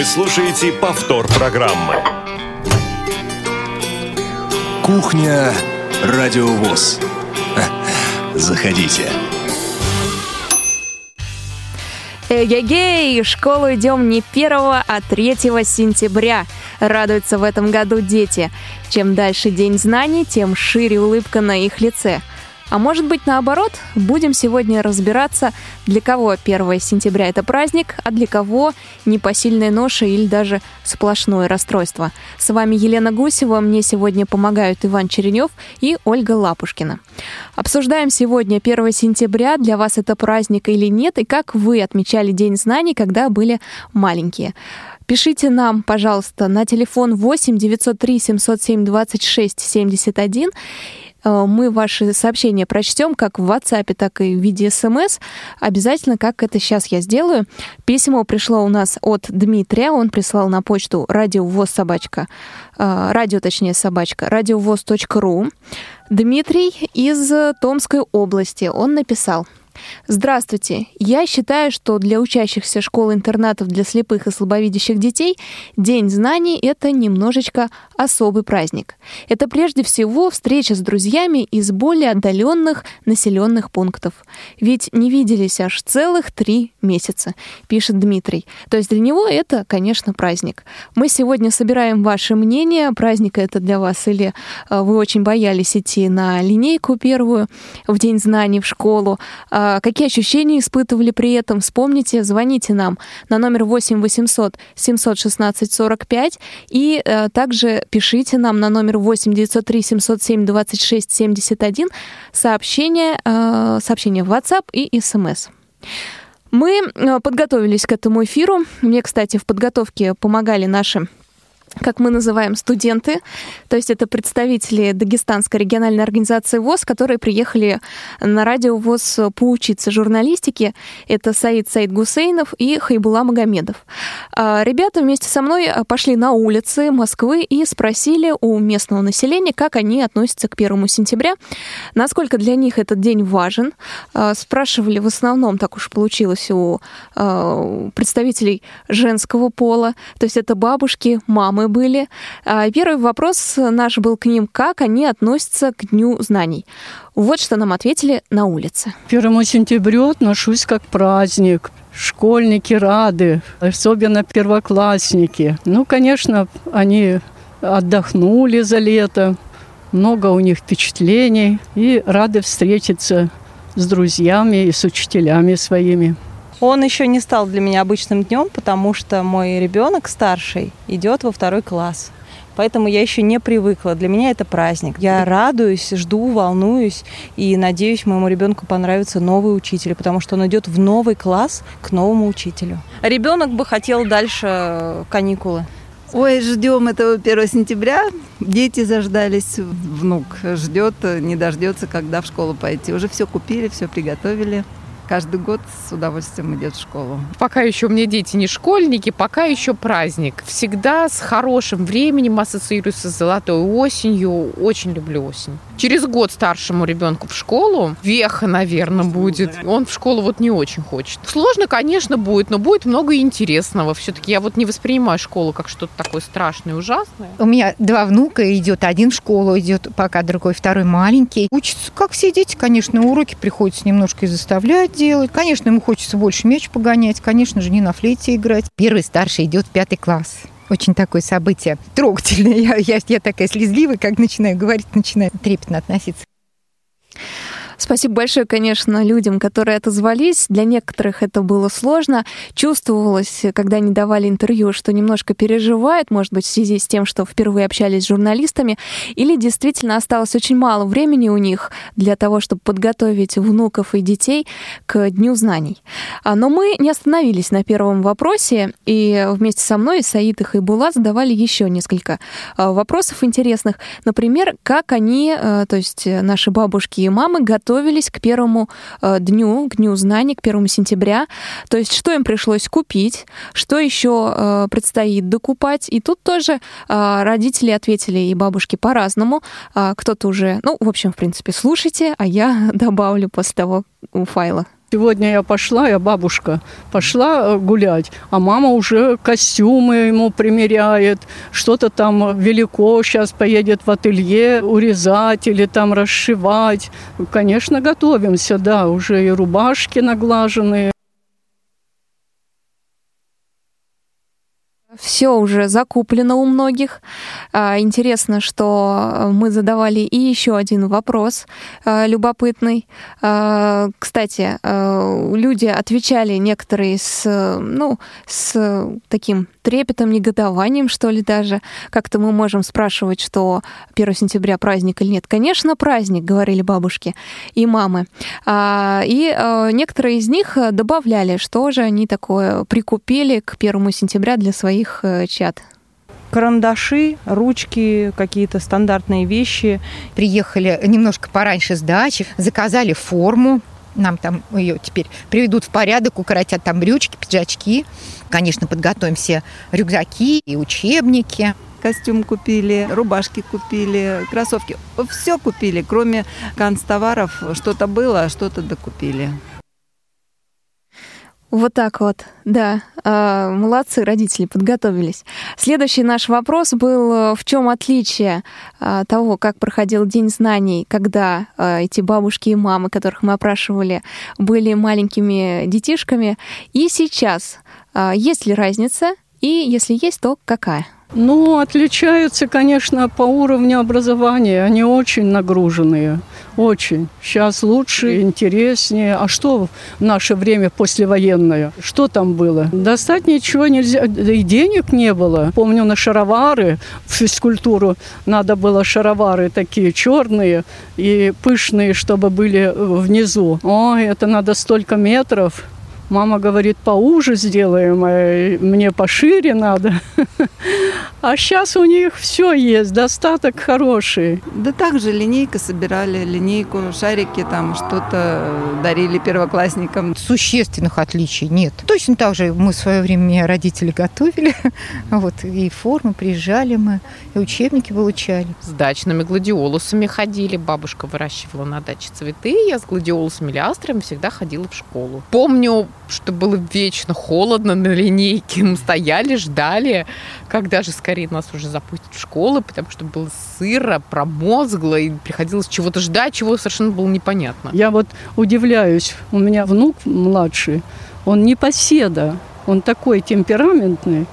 Вы слушаете повтор программы. Кухня Радиовоз. Заходите. Эгегей! В школу идем не 1, а 3 сентября. Радуются в этом году дети. Чем дальше День знаний, тем шире улыбка на их лице. А может быть наоборот, будем сегодня разбираться, для кого 1 сентября это праздник, а для кого непосильная ноша или даже сплошное расстройство. С вами Елена Гусева, мне сегодня помогают Иван Черенев и Ольга Лапушкина. Обсуждаем сегодня 1 сентября, для вас это праздник или нет, и как вы отмечали День знаний, когда были маленькие. Пишите нам, пожалуйста, на телефон 8 903 707 26 71 Э, мы ваши сообщения прочтем как в WhatsApp, так и в виде смс. Обязательно, как это сейчас я сделаю. Письмо пришло у нас от Дмитрия. Он прислал на почту радиовоз собачка, э, радио, точнее, собачка, радиовоз.ру. Дмитрий из Томской области. Он написал – Здравствуйте. Я считаю, что для учащихся школ-интернатов для слепых и слабовидящих детей День знаний — это немножечко особый праздник. Это прежде всего встреча с друзьями из более отдаленных населенных пунктов. Ведь не виделись аж целых три месяца, пишет Дмитрий. То есть для него это, конечно, праздник. Мы сегодня собираем ваше мнение, праздник это для вас или э, вы очень боялись идти на линейку первую в День знаний в школу, а, какие ощущения испытывали при этом? Вспомните, звоните нам на номер 8 800 716 45 и э, также пишите нам на номер 8 903 707 26 71 сообщение, э, сообщение в WhatsApp и SMS. Мы э, подготовились к этому эфиру. Мне, кстати, в подготовке помогали наши как мы называем, студенты, то есть это представители Дагестанской региональной организации ВОЗ, которые приехали на радио ВОЗ поучиться журналистике. Это Саид Саид Гусейнов и Хайбула Магомедов. А, ребята вместе со мной пошли на улицы Москвы и спросили у местного населения, как они относятся к первому сентября, насколько для них этот день важен. А, спрашивали в основном, так уж получилось, у а, представителей женского пола, то есть это бабушки, мамы, мы были. А, первый вопрос наш был к ним, как они относятся к Дню знаний. Вот что нам ответили на улице. 1 сентября отношусь как праздник. Школьники рады, особенно первоклассники. Ну, конечно, они отдохнули за лето, много у них впечатлений и рады встретиться с друзьями и с учителями своими. Он еще не стал для меня обычным днем, потому что мой ребенок старший идет во второй класс. Поэтому я еще не привыкла. Для меня это праздник. Я радуюсь, жду, волнуюсь и надеюсь, моему ребенку понравится новый учитель, потому что он идет в новый класс к новому учителю. Ребенок бы хотел дальше каникулы. Ой, ждем этого 1 сентября. Дети заждались, внук ждет, не дождется, когда в школу пойти. Уже все купили, все приготовили каждый год с удовольствием идет в школу. Пока еще у меня дети не школьники, пока еще праздник. Всегда с хорошим временем ассоциируется с золотой осенью. Очень люблю осень. Через год старшему ребенку в школу веха, наверное, будет. Он в школу вот не очень хочет. Сложно, конечно, будет, но будет много интересного. Все-таки я вот не воспринимаю школу как что-то такое страшное, ужасное. У меня два внука идет. Один в школу идет, пока другой, второй маленький. Учится, как все дети, конечно, уроки приходится немножко и заставлять делать. Конечно, ему хочется больше мяч погонять, конечно же, не на флейте играть. Первый старший идет в пятый класс очень такое событие трогательное. Я, я, я такая слезливая, как начинаю говорить, начинаю трепетно относиться. Спасибо большое, конечно, людям, которые отозвались. Для некоторых это было сложно. Чувствовалось, когда они давали интервью, что немножко переживают, может быть, в связи с тем, что впервые общались с журналистами, или действительно осталось очень мало времени у них для того, чтобы подготовить внуков и детей к Дню знаний. А, но мы не остановились на первом вопросе, и вместе со мной Саид и Хайбула задавали еще несколько а, вопросов интересных. Например, как они, а, то есть наши бабушки и мамы, готовят готовились к первому э, дню, к дню знаний, к первому сентября. То есть что им пришлось купить, что еще э, предстоит докупать. И тут тоже э, родители ответили и бабушки по-разному. Кто-то уже, ну, в общем, в принципе, слушайте, а я добавлю после того файла Сегодня я пошла, я бабушка, пошла э, гулять, а мама уже костюмы ему примеряет, что-то там велико, сейчас поедет в ателье урезать или там расшивать. Конечно, готовимся, да, уже и рубашки наглаженные. Все уже закуплено у многих. А, интересно, что мы задавали и еще один вопрос а, любопытный. А, кстати, люди отвечали некоторые с, ну, с таким трепетом, негодованием, что ли, даже. Как-то мы можем спрашивать, что 1 сентября праздник или нет. Конечно, праздник, говорили бабушки и мамы. И некоторые из них добавляли, что же они такое прикупили к 1 сентября для своих своих э, чат? карандаши, ручки, какие-то стандартные вещи. Приехали немножко пораньше с дачи, заказали форму, нам там ее теперь приведут в порядок, укоротят там брючки, пиджачки. Конечно, подготовим все рюкзаки и учебники. Костюм купили, рубашки купили, кроссовки. Все купили, кроме канцтоваров. Что-то было, а что-то докупили. Вот так вот, да. А, молодцы, родители подготовились. Следующий наш вопрос был, э, в чем отличие а, того, как проходил День знаний, когда а, эти бабушки и мамы, которых мы опрашивали, были маленькими детишками, и сейчас. Есть ли разница? И если есть, то какая? Ну, отличаются, конечно, по уровню образования. Они очень нагруженные. Очень. Сейчас лучше, интереснее. А что в наше время послевоенное? Что там было? Достать ничего нельзя. И денег не было. Помню, на шаровары в физкультуру надо было шаровары такие черные и пышные, чтобы были внизу. Ой, это надо столько метров. Мама говорит, поуже сделаем, а мне пошире надо. А сейчас у них все есть, достаток хороший. Да также линейка собирали, линейку, шарики там, что-то дарили первоклассникам. Существенных отличий нет. Точно так же мы в свое время родители готовили. Вот, и форму приезжали мы, и учебники получали. С дачными гладиолусами ходили. Бабушка выращивала на даче цветы. Я с гладиолусами или астрами всегда ходила в школу. Помню, что было вечно холодно на линейке. Мы стояли, ждали, когда же скорее нас уже запустят в школу, потому что было сыро, промозгло, и приходилось чего-то ждать, чего совершенно было непонятно. Я вот удивляюсь, у меня внук младший, он не поседа, он такой темпераментный,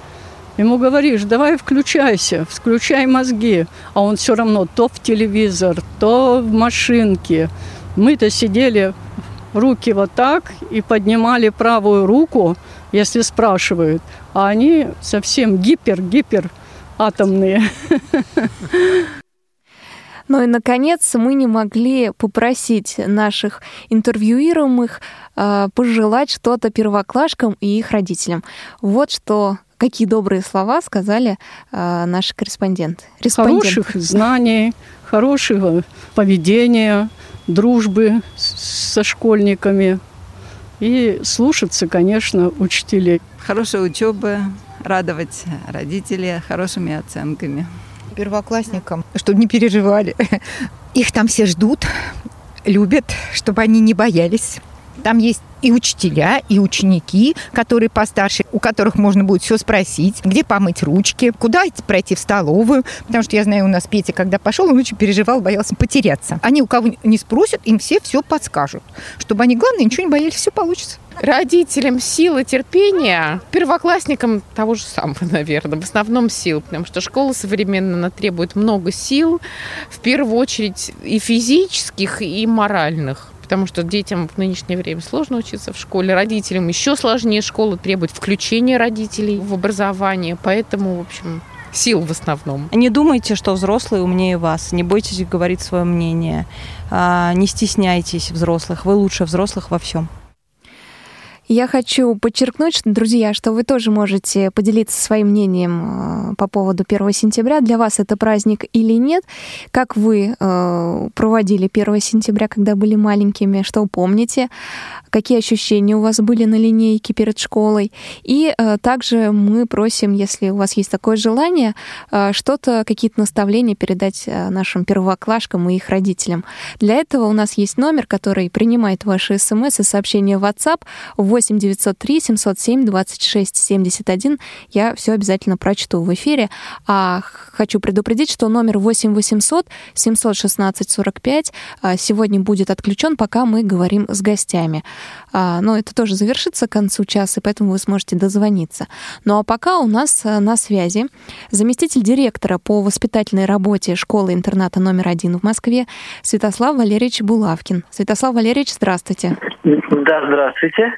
Ему говоришь, давай включайся, включай мозги. А он все равно то в телевизор, то в машинке. Мы-то сидели руки вот так и поднимали правую руку, если спрашивают. А они совсем гипер-гипер атомные. Ну и, наконец, мы не могли попросить наших интервьюируемых э, пожелать что-то первоклашкам и их родителям. Вот что какие добрые слова сказали э, наши корреспонденты. Хороших знаний, хорошего поведения, дружбы со школьниками и слушаться, конечно, учителей. Хорошей учебы, радовать родителей хорошими оценками. Первоклассникам, чтобы не переживали. Их там все ждут, любят, чтобы они не боялись. Там есть и учителя, и ученики, которые постарше, у которых можно будет все спросить, где помыть ручки, куда пройти в столовую. Потому что я знаю, у нас Петя, когда пошел, он очень переживал, боялся потеряться. Они у кого не спросят, им все все подскажут. Чтобы они, главное, ничего не боялись, все получится. Родителям силы терпения, первоклассникам того же самого, наверное, в основном сил, потому что школа современная требует много сил, в первую очередь и физических, и моральных потому что детям в нынешнее время сложно учиться в школе, родителям еще сложнее школа требует включения родителей в образование, поэтому, в общем, сил в основном. Не думайте, что взрослые умнее вас. Не бойтесь говорить свое мнение. А, не стесняйтесь взрослых. Вы лучше взрослых во всем. Я хочу подчеркнуть, что, друзья, что вы тоже можете поделиться своим мнением э, по поводу 1 сентября. Для вас это праздник или нет? Как вы э, проводили 1 сентября, когда были маленькими? Что помните? Какие ощущения у вас были на линейке перед школой. И э, также мы просим, если у вас есть такое желание, э, что-то, какие-то наставления передать э, нашим первоклашкам и их родителям. Для этого у нас есть номер, который принимает ваши смс и сообщения в WhatsApp 8 903 707 26 71. Я все обязательно прочту в эфире. А хочу предупредить, что номер 8 800 716 45 сегодня будет отключен, пока мы говорим с гостями. А, но это тоже завершится к концу часа, и поэтому вы сможете дозвониться. Ну а пока у нас э, на связи заместитель директора по воспитательной работе школы-интерната номер один в Москве Святослав Валерьевич Булавкин. Святослав Валерьевич, здравствуйте. Да, здравствуйте.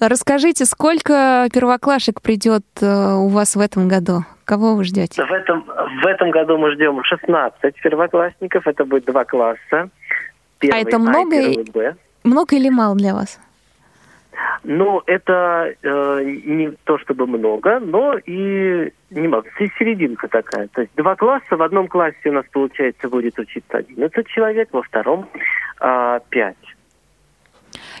Расскажите, сколько первоклашек придет э, у вас в этом году? Кого вы ждете? В этом, в этом году мы ждем 16 первоклассников. Это будет два класса. Первый а это много, а много или мало для вас? Ну, это э, не то чтобы много, но и не мало. Серединка такая. То есть два класса. В одном классе у нас, получается, будет учиться 11 человек, во втором э, 5.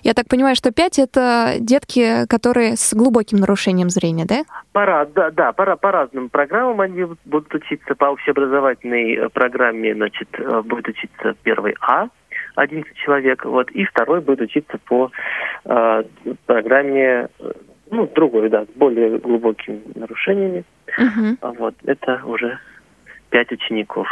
Я так понимаю, что 5 это детки, которые с глубоким нарушением зрения, да? Пора, да, да, пора по разным программам они будут учиться. По общеобразовательной э, программе, значит, э, будет учиться первый А, 11 человек, вот, и второй будет учиться по э, программе, ну, другой, да, с более глубокими нарушениями. Uh-huh. Вот, это уже пять учеников.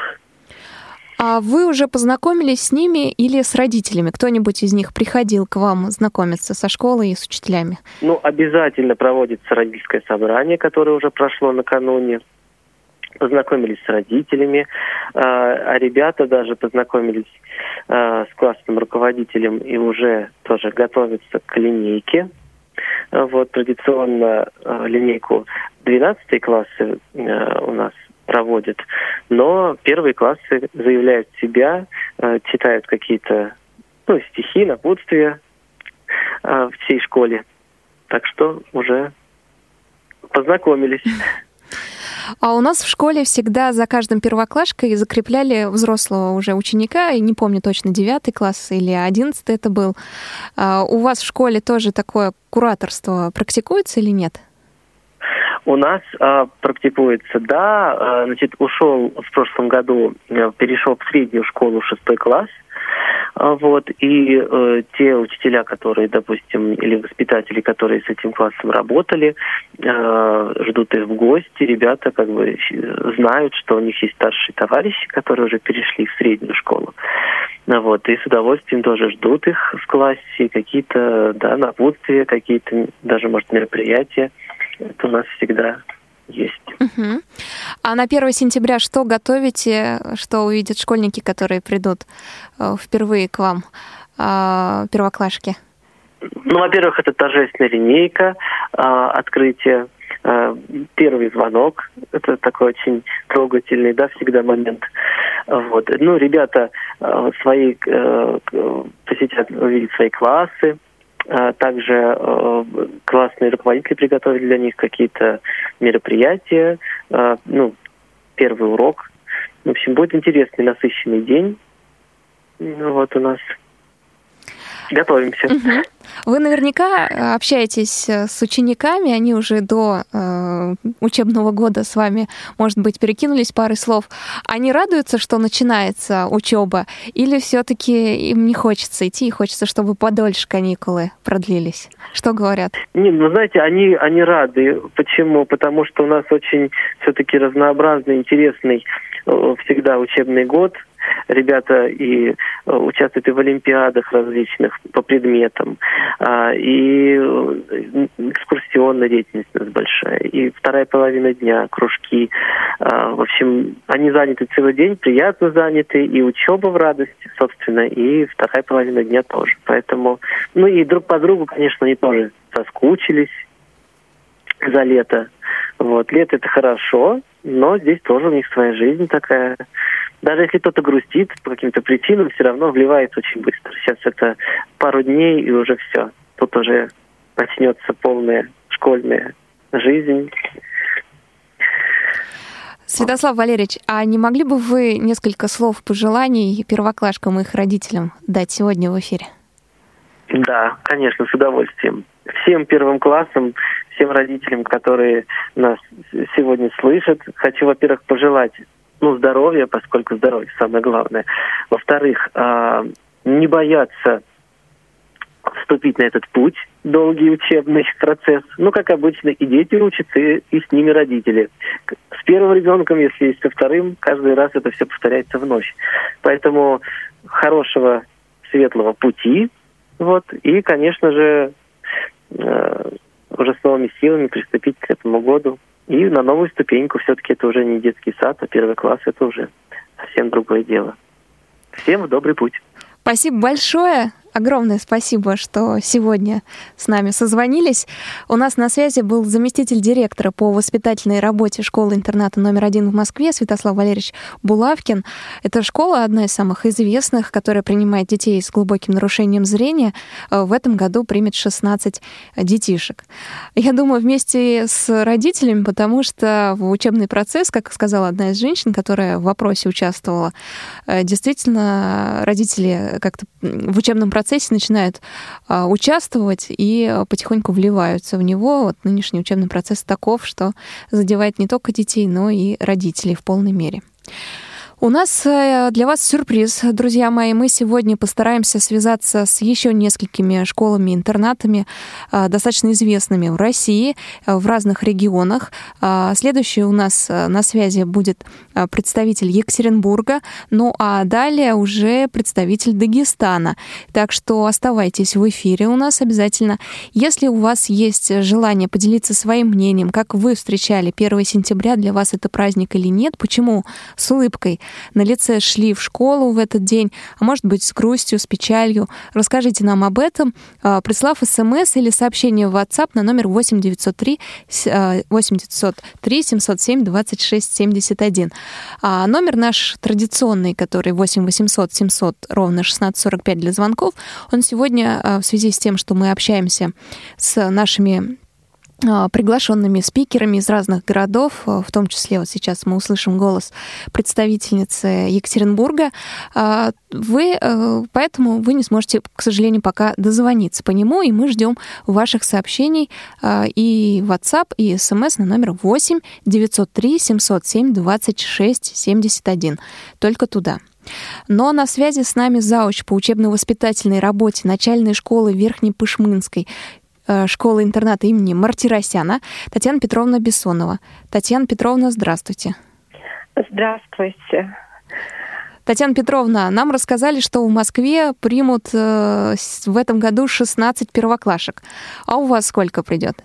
А вы уже познакомились с ними или с родителями? Кто-нибудь из них приходил к вам знакомиться со школой и с учителями? Ну, обязательно проводится родительское собрание, которое уже прошло накануне познакомились с родителями, а, а ребята даже познакомились а, с классным руководителем и уже тоже готовятся к линейке. Вот традиционно а, линейку 12 классы у нас проводят, но первые классы заявляют себя, читают какие-то ну, стихи, напутствия всей школе. Так что уже познакомились. А у нас в школе всегда за каждым первоклашкой закрепляли взрослого уже ученика, и не помню точно, девятый класс или одиннадцатый это был. А у вас в школе тоже такое кураторство практикуется или нет? У нас э, практикуется, да. Э, значит, ушел в прошлом году, э, перешел в среднюю школу шестой класс. А, вот, и э, те учителя, которые, допустим, или воспитатели, которые с этим классом работали, э, ждут их в гости, ребята как бы знают, что у них есть старшие товарищи, которые уже перешли в среднюю школу. Ну, вот, и с удовольствием тоже ждут их в классе, какие-то, да, напутствия, какие-то даже, может, мероприятия. Это у нас всегда есть. Угу. А на 1 сентября что готовите, что увидят школьники, которые придут э, впервые к вам, э, первоклашки? Ну, во-первых, это торжественная линейка, э, открытие, первый звонок. Это такой очень трогательный, да, всегда момент. Вот. Ну, ребята свои посетят, увидят свои классы, а также э, классные руководители приготовили для них какие-то мероприятия, э, ну, первый урок. В общем, будет интересный, насыщенный день. Ну, вот у нас готовимся. Угу. Вы наверняка э, общаетесь э, с учениками, они уже до э, учебного года с вами, может быть, перекинулись парой слов. Они радуются, что начинается учеба, или все-таки им не хочется идти, и хочется, чтобы подольше каникулы продлились? Что говорят? Не, ну знаете, они, они рады. Почему? Потому что у нас очень все-таки разнообразный, интересный э, всегда учебный год – ребята и э, участвуют и в олимпиадах различных по предметам, а, и э, экскурсионная деятельность у нас большая, и вторая половина дня, кружки. А, в общем, они заняты целый день, приятно заняты, и учеба в радости, собственно, и вторая половина дня тоже. Поэтому, ну и друг по другу, конечно, они тоже соскучились за лето. Вот, лето это хорошо, но здесь тоже у них своя жизнь такая. Даже если кто-то грустит по каким-то причинам, все равно вливается очень быстро. Сейчас это пару дней и уже все. Тут уже начнется полная школьная жизнь. Святослав Валерьевич, а не могли бы вы несколько слов пожеланий первоклашкам и их родителям дать сегодня в эфире? Да, конечно, с удовольствием. Всем первым классам, всем родителям, которые нас сегодня слышат, хочу, во-первых, пожелать ну, здоровья, поскольку здоровье самое главное. Во-вторых, э, не бояться вступить на этот путь, долгий учебный процесс. Ну, как обычно, и дети учатся, и, с ними родители. С первым ребенком, если есть со вторым, каждый раз это все повторяется вновь. Поэтому хорошего светлого пути, вот, и, конечно же, уже с новыми силами приступить к этому году. И на новую ступеньку все-таки это уже не детский сад, а первый класс это уже совсем другое дело. Всем в добрый путь. Спасибо большое. Огромное спасибо, что сегодня с нами созвонились. У нас на связи был заместитель директора по воспитательной работе школы-интерната номер один в Москве Святослав Валерьевич Булавкин. Это школа одна из самых известных, которая принимает детей с глубоким нарушением зрения. В этом году примет 16 детишек. Я думаю, вместе с родителями, потому что в учебный процесс, как сказала одна из женщин, которая в вопросе участвовала, э, действительно родители как-то в учебном процессе процессе начинают а, участвовать и потихоньку вливаются в него. Вот нынешний учебный процесс таков, что задевает не только детей, но и родителей в полной мере. У нас э, для вас сюрприз, друзья мои. Мы сегодня постараемся связаться с еще несколькими школами-интернатами, э, достаточно известными в России, э, в разных регионах. Следующий у нас на связи будет представитель Екатеринбурга, ну а далее уже представитель Дагестана. Так что оставайтесь в эфире у нас обязательно. Если у вас есть желание поделиться своим мнением, как вы встречали 1 сентября, для вас это праздник или нет, почему с улыбкой на лице шли в школу в этот день, а может быть с грустью, с печалью. Расскажите нам об этом, а, прислав смс или сообщение в WhatsApp на номер 8903 8903 707 26 71. А номер наш традиционный, который 8 800 700 ровно 1645 для звонков, он сегодня а, в связи с тем, что мы общаемся с нашими приглашенными спикерами из разных городов, а, в том числе вот сейчас мы услышим голос представительницы Екатеринбурга. А, вы, поэтому вы не сможете, к сожалению, пока дозвониться по нему, и мы ждем ваших сообщений и WhatsApp, и смс на номер 8 903 707 26 71. Только туда. Но на связи с нами зауч по учебно-воспитательной работе начальной школы Верхней Пышмынской Э, школы-интерната имени Мартиросяна Татьяна Петровна Бессонова. Татьяна Петровна, здравствуйте. Здравствуйте. Татьяна Петровна, нам рассказали, что в Москве примут э, в этом году 16 первоклашек. А у вас сколько придет?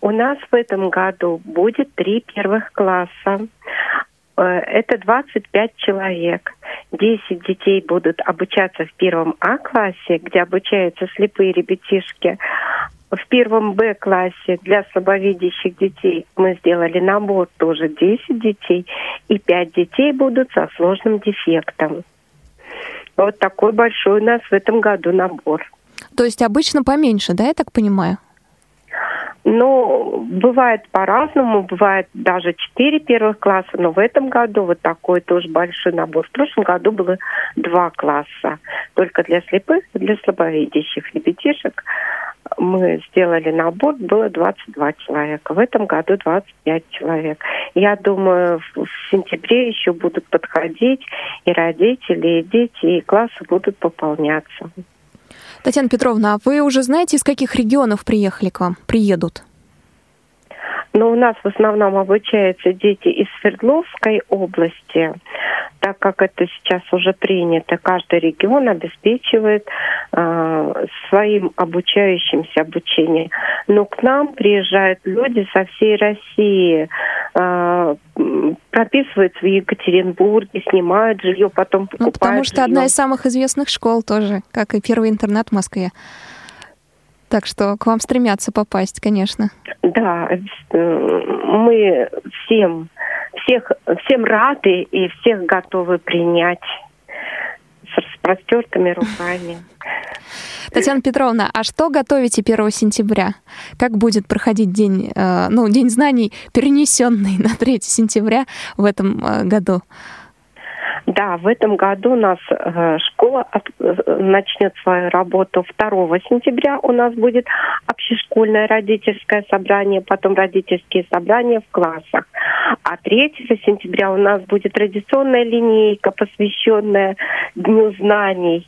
У нас в этом году будет три первых класса. Э, это 25 человек. 10 детей будут обучаться в первом А-классе, где обучаются слепые ребятишки. В первом Б-классе для слабовидящих детей мы сделали набор тоже 10 детей, и 5 детей будут со сложным дефектом. Вот такой большой у нас в этом году набор. То есть обычно поменьше, да, я так понимаю? Ну, бывает по-разному, бывает даже четыре первых класса, но в этом году вот такой тоже большой набор. В прошлом году было два класса, только для слепых для слабовидящих ребятишек. Мы сделали набор, было 22 человека. В этом году 25 человек. Я думаю, в сентябре еще будут подходить и родители, и дети, и классы будут пополняться. Татьяна Петровна, а вы уже знаете, из каких регионов приехали к вам, приедут? Но у нас в основном обучаются дети из Свердловской области, так как это сейчас уже принято. Каждый регион обеспечивает э, своим обучающимся обучение. Но к нам приезжают люди со всей России, э, прописываются в Екатеринбурге, снимают жилье, потом покупают Ну, потому что жилье. одна из самых известных школ тоже, как и первый интернат в Москве. Так что к вам стремятся попасть, конечно. Да, э, мы всем, всех, всем рады и всех готовы принять с распростертыми руками. Татьяна Петровна, а что готовите 1 сентября? Как будет проходить день, э, ну, день знаний, перенесенный на 3 сентября в этом э, году? Да, в этом году у нас э, школа э, начнет свою работу 2 сентября. У нас будет общешкольное родительское собрание, потом родительские собрания в классах. А 3 сентября у нас будет традиционная линейка, посвященная Дню знаний,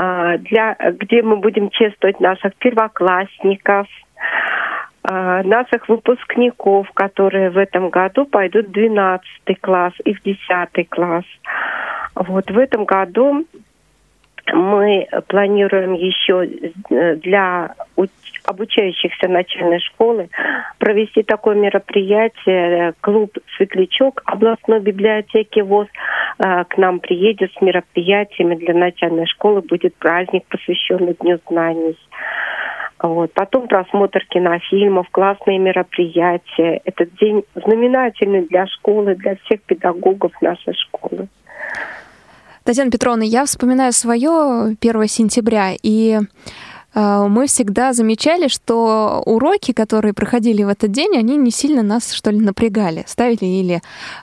э, для, где мы будем чествовать наших первоклассников, а, наших выпускников, которые в этом году пойдут в 12 класс и в 10 класс. Вот в этом году мы планируем еще э, для обучающихся начальной школы провести такое мероприятие. Клуб «Светлячок» областной библиотеки ВОЗ э, к нам приедет с мероприятиями для начальной школы. Будет праздник, посвященный Дню знаний. Вот. Потом просмотр кинофильмов, классные мероприятия. Этот день знаменательный для школы, для всех педагогов нашей школы. Татьяна Петровна, я вспоминаю свое 1 сентября, и э, мы всегда замечали, что уроки, которые проходили в этот день, они не сильно нас, что ли, напрягали. Ставили или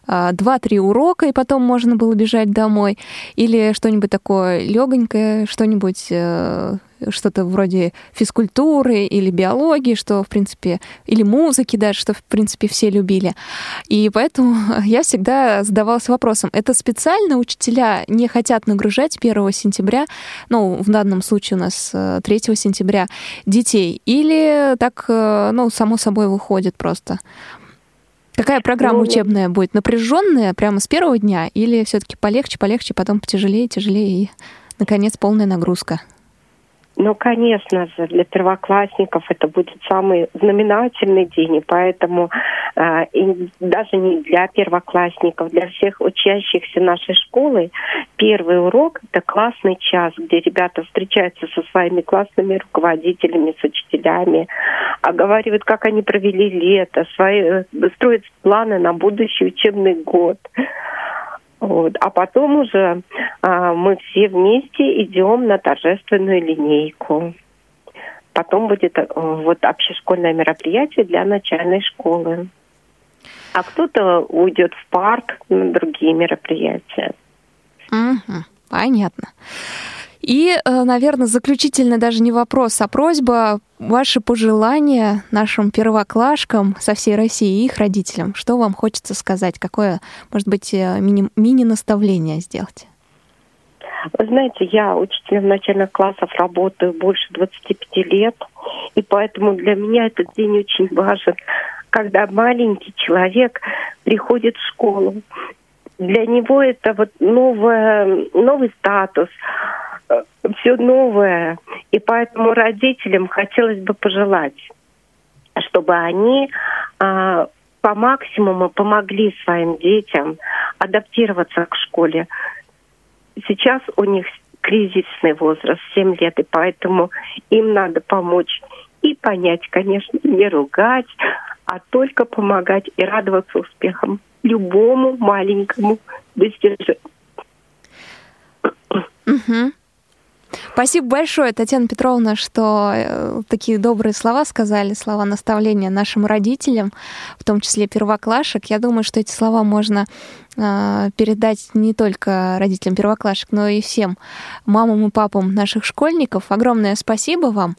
э, два-три урока, и потом можно было бежать домой, или что-нибудь такое легонькое, что-нибудь э, что-то вроде физкультуры или биологии, что, в принципе, или музыки даже, что, в принципе, все любили. И поэтому я всегда задавалась вопросом, это специально учителя не хотят нагружать 1 сентября, ну, в данном случае у нас 3 э, сентября, детей, или так, э, ну, само собой выходит просто? Какая программа ну, учебная будет? Напряженная прямо с первого дня или все-таки полегче, полегче, потом потяжелее, тяжелее и, наконец, полная нагрузка? Ну, конечно же, для первоклассников это будет самый знаменательный день, и поэтому э, и даже не для первоклассников, для всех учащихся нашей школы первый урок – это классный час, где ребята встречаются со своими классными руководителями, с учителями, оговаривают, как они провели лето, свои, э, строят планы на будущий учебный год. Вот. А потом уже а, мы все вместе идем на торжественную линейку. Потом будет а, вот общешкольное мероприятие для начальной школы. А кто-то уйдет в парк на другие мероприятия. Угу, понятно. И, э, наверное, заключительно даже не вопрос, а просьба, ваши пожелания нашим первоклашкам со всей России и их родителям. Что вам хочется сказать? Какое, может быть, э, мини- мини-наставление сделать? Вы знаете, я учителем начальных классов работаю больше 25 лет, и поэтому для меня этот день очень важен, когда маленький человек приходит в школу. Для него это вот новое, новый статус, все новое. И поэтому родителям хотелось бы пожелать, чтобы они а, по максимуму помогли своим детям адаптироваться к школе. Сейчас у них кризисный возраст, 7 лет, и поэтому им надо помочь и понять, конечно, не ругать, а только помогать и радоваться успехам любому маленькому достижению. Угу. Спасибо большое, Татьяна Петровна, что э, такие добрые слова сказали, слова наставления нашим родителям, в том числе первоклашек. Я думаю, что эти слова можно э, передать не только родителям первоклашек, но и всем мамам и папам наших школьников. Огромное спасибо вам.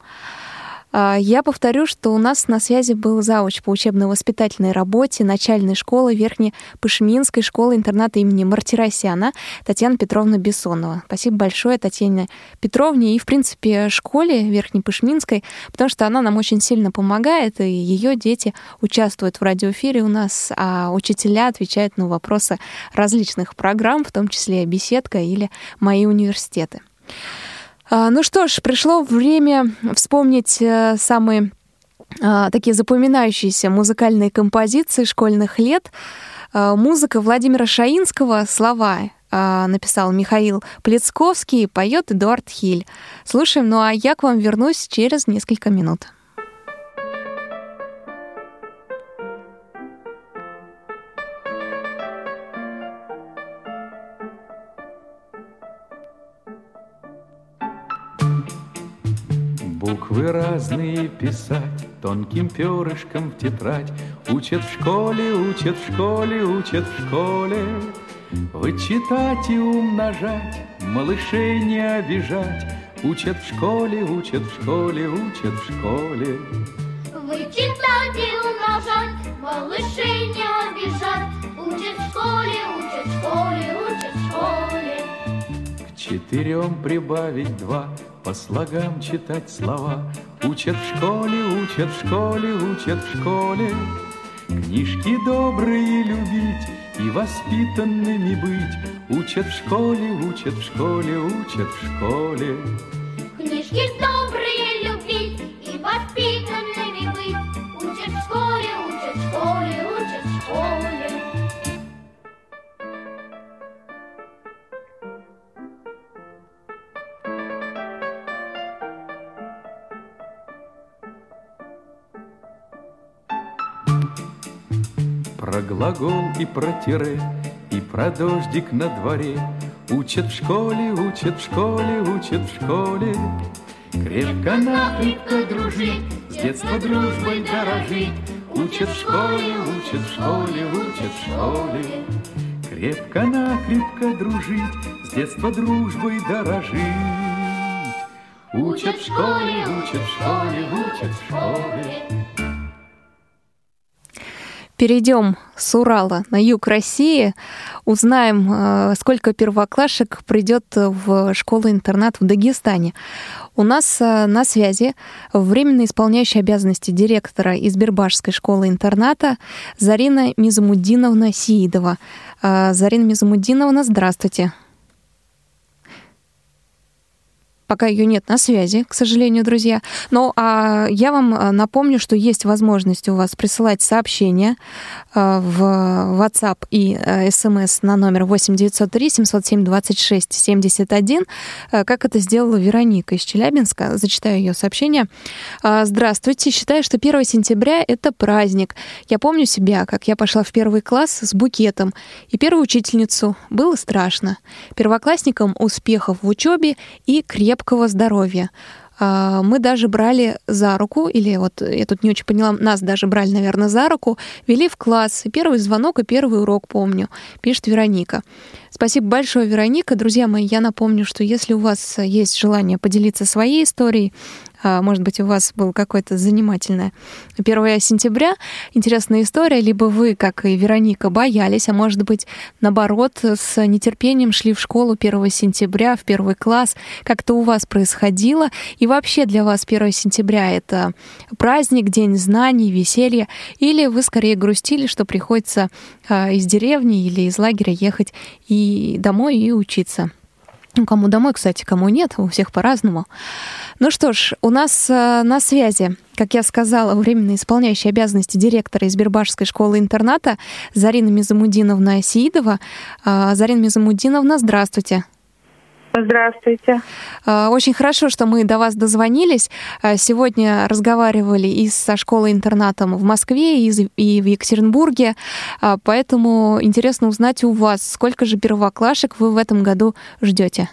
А, я повторю, что у нас на связи был зауч по учебно-воспитательной работе начальной школы Верхней Пышминской школы-интерната имени Мартиросяна Татьяна Петровна Бессонова. Спасибо большое Татьяне Петровне и, в принципе, школе Верхней Пышминской, потому что она нам очень сильно помогает, и ее дети участвуют в радиоэфире у нас, а учителя отвечают на вопросы различных программ, в том числе «Беседка» или «Мои университеты». А, ну что ж, пришло время вспомнить э, самые а, такие запоминающиеся музыкальные композиции школьных лет. А, музыка Владимира Шаинского, слова написал Михаил Плецковский, поет Эдуард Хиль. Слушаем, ну а я к вам вернусь через несколько минут. Буквы разные писать, тонким перышком в тетрадь Учат в школе, учат в школе, учат в школе. Вычитать и умножать, малышей не обижать, Учат в школе, учат в школе, учат в школе. Вычитать и умножать, малышей не обижать, Учат в школе, учат в школе, учат в школе. К четырем прибавить два, по слогам читать слова. Учат в школе, учат в школе, учат в школе. Книжки добрые любить и воспитанными быть. Учат в школе, учат в школе, учат в школе. Книжки добрые глагол и про тире, и про дождик на дворе. Учат в школе, учат в школе, учат в школе. Крепко-накрепко дружить, с детства дружбой дорожить. Учат в школе, учат в школе, учат в школе. Крепко-накрепко дружить, с детства дружбой дорожить. Учат в школе, учат в школе, учат в школе Перейдем с Урала на юг России, узнаем, э, сколько первоклашек придет в школу-интернат в Дагестане. У нас э, на связи временно исполняющий обязанности директора из Бербашской школы-интерната Зарина Мизамудиновна Сиидова. Э, Зарина Мизамудиновна, здравствуйте. Пока ее нет на связи, к сожалению, друзья. Но а, я вам а, напомню, что есть возможность у вас присылать сообщения а, в WhatsApp и SMS на номер 8903 707 26 71, а, как это сделала Вероника из Челябинска. Зачитаю ее сообщение. А, Здравствуйте. Считаю, что 1 сентября — это праздник. Я помню себя, как я пошла в первый класс с букетом. И первую учительницу было страшно. Первоклассникам успехов в учебе и крепкого здоровья. А, Мы даже брали за руку, или вот я тут не очень поняла, нас даже брали, наверное, за руку, вели в класс. И Первый звонок и первый урок помню, пишет Вероника. Спасибо большое, Вероника. Друзья мои, я напомню, что если у вас есть желание поделиться своей историей, может быть, у вас был какой-то занимательное 1 сентября, интересная история, либо вы, как и Вероника, боялись, а может быть, наоборот, с нетерпением шли в школу 1 сентября, в первый класс, как-то у вас происходило, и вообще для вас 1 сентября — это праздник, день знаний, веселья, или вы скорее грустили, что приходится а, из деревни или из лагеря ехать и домой и учиться. Ну, кому домой, кстати, кому нет, у всех по-разному. Ну что ж, у нас э, на связи, как я сказала, временно исполняющий обязанности директора из Бербашской школы-интерната Зарина Мизамудиновна Сиидова. Э, Зарина Мизамудиновна, здравствуйте. Здравствуйте. Э, Очень хорошо, что мы до вас дозвонились. Э, Сегодня разговаривали и со школой-интернатом в Москве, и в Екатеринбурге. Э, Поэтому интересно узнать у вас, сколько же первоклашек вы в этом году ждете?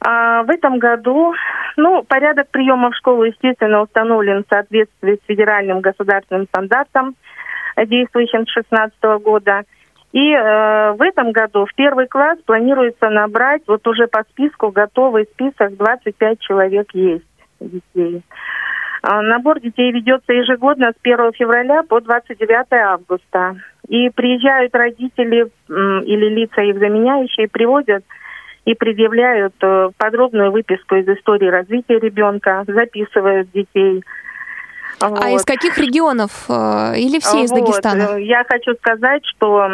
А, в этом году, ну, порядок приема в школу, естественно, установлен в соответствии с федеральным государственным стандартом, действующим с 2016 года. И э, в этом году в первый класс планируется набрать, вот уже по списку, готовый список, 25 человек есть детей. А, Набор детей ведется ежегодно с 1 февраля по 29 августа. И приезжают родители или лица их заменяющие, приводят и предъявляют э, подробную выписку из истории развития ребенка, записывают детей. А из каких регионов? э, Или все из Вот, Дагестана? Я хочу сказать, что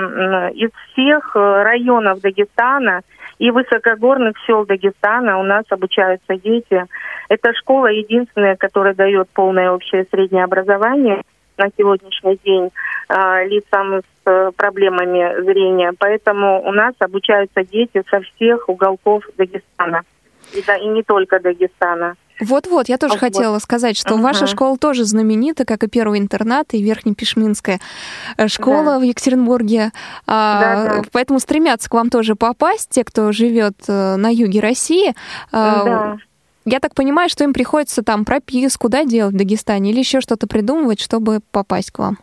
из всех э, районов Дагестана и высокогорных сел Дагестана у нас обучаются дети. Это школа единственная, которая дает полное общее среднее образование на сегодняшний день э, лицам с э, проблемами зрения. Поэтому у нас обучаются дети со всех уголков Дагестана. И, да, и не только Дагестана. Вот-вот, я тоже Вот. хотела сказать, что Ага. ваша школа тоже знаменита, как и первый интернат, и Верхнепишминская э, школа Да. в Екатеринбурге. А, Да-да. Поэтому стремятся к вам тоже попасть, те, кто живет э, на юге России. А, Да. Я так понимаю, что им приходится там прописку да, делать в Дагестане или еще что-то придумывать, чтобы попасть к вам.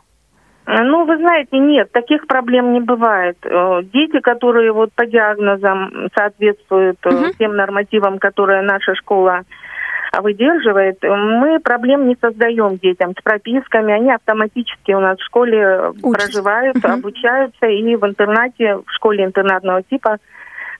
Ну, вы знаете, нет, таких проблем не бывает. Э, Дети, которые вот по диагнозам соответствуют э, тем нормативам, которые наша школа выдерживает, мы проблем не создаем детям с прописками. Они автоматически у нас в школе проживают, обучаются и в интернате, в школе интернатного типа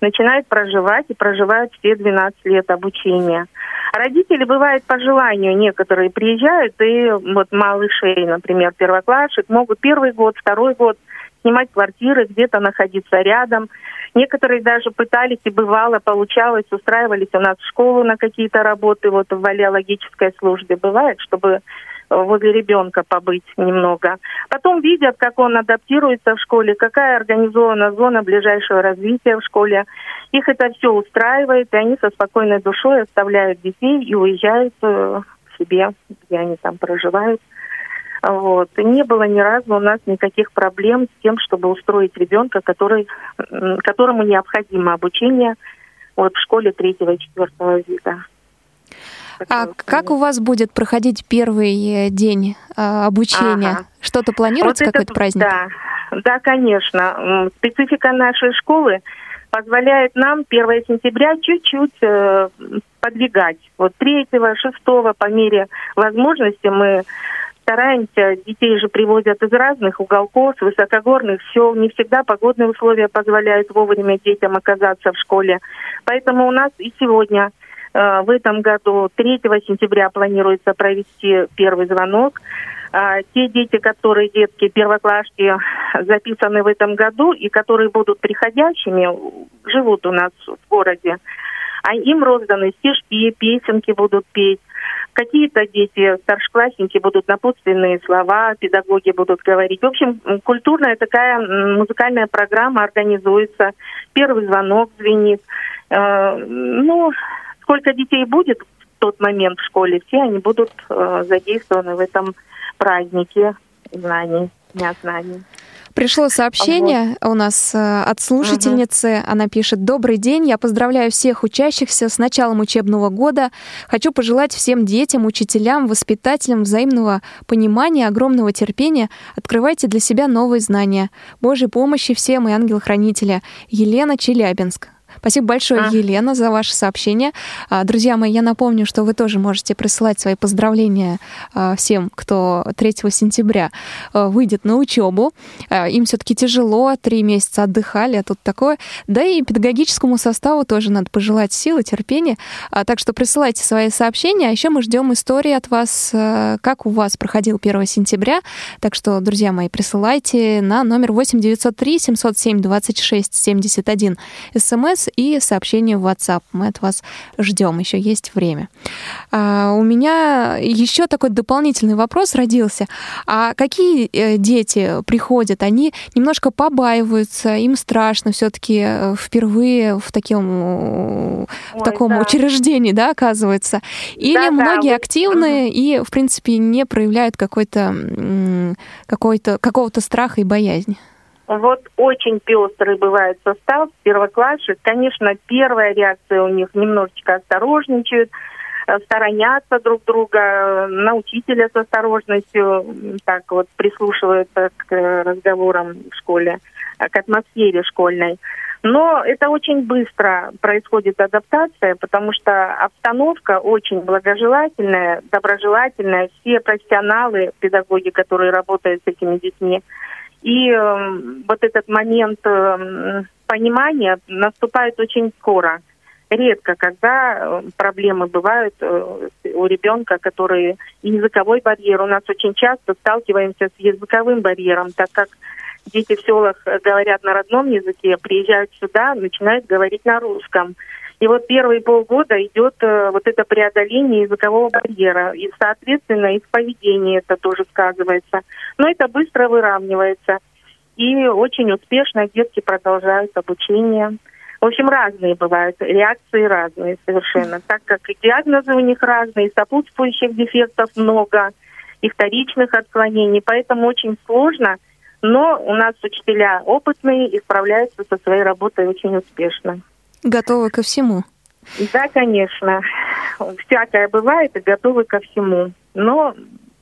начинают проживать и проживают все 12 лет обучения. Родители, бывает, по желанию некоторые приезжают, и вот малышей, например, первоклассник, могут первый год, второй год снимать квартиры, где-то находиться рядом. Некоторые даже пытались и бывало, получалось, устраивались у нас в школу на какие-то работы, вот в валиологической службе бывает, чтобы возле ребенка побыть немного. Потом видят, как он адаптируется в школе, какая организована зона ближайшего развития в школе. Их это все устраивает, и они со спокойной душой оставляют детей и уезжают э, к себе, где они там проживают. Вот. И не было ни разу у нас никаких проблем с тем, чтобы устроить ребенка, который, которому необходимо обучение вот, в школе третьего и четвертого вида. А как у вас будет проходить первый э, день а, обучения? Ага. Что-то планируется, вот какой-то праздник? Да, да, конечно. Специфика нашей школы позволяет нам 1 сентября чуть-чуть э, подвигать. Вот 3 6 по мере возможности мы стараемся, детей же привозят из разных уголков, с высокогорных сел. Не всегда погодные условия позволяют вовремя детям оказаться в школе. Поэтому у нас и сегодня Э, в этом году 3 сентября планируется провести первый звонок. А, те дети, которые детки первоклассники записаны в этом году и которые будут приходящими, живут у нас в городе, а им розданы стишки, песенки будут петь. Какие-то дети, старшеклассники, будут напутственные слова, педагоги будут говорить. В общем, культурная такая музыкальная программа организуется. Первый звонок звенит. Э, ну, сколько детей будет в тот момент в школе, все они будут э, задействованы в этом празднике знаний, дня знаний. Пришло сообщение вот. у нас э, от слушательницы. Угу. Она пишет: Добрый день, я поздравляю всех учащихся с началом учебного года. Хочу пожелать всем детям, учителям, воспитателям взаимного понимания, огромного терпения. Открывайте для себя новые знания. Божьей помощи всем и ангел-хранителя. Елена Челябинск. Спасибо большое, а. Елена, за ваше сообщение. А, друзья мои, я напомню, что вы тоже можете присылать свои поздравления а, всем, кто 3 сентября выйдет на учебу. Им все-таки тяжело, три месяца отдыхали, а тут такое. Да и педагогическому составу тоже надо пожелать силы, терпения. Так что присылайте свои сообщения, а еще мы ждем истории от вас, как у вас проходил 1 сентября. Так что, друзья мои, присылайте на номер 8 903 707 26 71 смс и сообщение в WhatsApp. Мы от вас ждем, еще есть время. А, у меня еще такой дополнительный вопрос родился. А какие э, дети приходят? Они немножко побаиваются, им страшно все-таки э, впервые в, таком, Ой, в таком да. учреждении, да, оказывается. Или да, многие да, активные угу. и, в принципе, не проявляют какой-то, какой-то, какого-то страха и боязни? Вот очень пестрый бывает состав первоклассник. Конечно, первая реакция у них немножечко осторожничают, э, сторонятся друг друга, на учителя с осторожностью так вот прислушиваются к разговорам в школе, э, к атмосфере школьной. Но это очень быстро происходит адаптация, потому что обстановка очень благожелательная, доброжелательная. Все профессионалы, педагоги, которые работают с этими детьми, и э, вот этот момент э, понимания наступает очень скоро. Редко, когда э, проблемы бывают э, у ребенка, который языковой барьер. У нас очень часто сталкиваемся с языковым барьером, так как дети в селах говорят на родном языке, приезжают сюда, начинают говорить на русском. И вот первые полгода идет э, вот это преодоление языкового барьера. И, соответственно, и в поведении это тоже сказывается. Но это быстро выравнивается. И очень успешно детки продолжают обучение. В общем, разные бывают, реакции разные совершенно. Так как и диагнозы у них разные, сопутствующих дефектов много, и вторичных отклонений. Поэтому очень сложно, но у нас учителя опытные и справляются со своей работой очень успешно. Готовы ко всему? Да, конечно. Всякое бывает и готовы ко всему. Но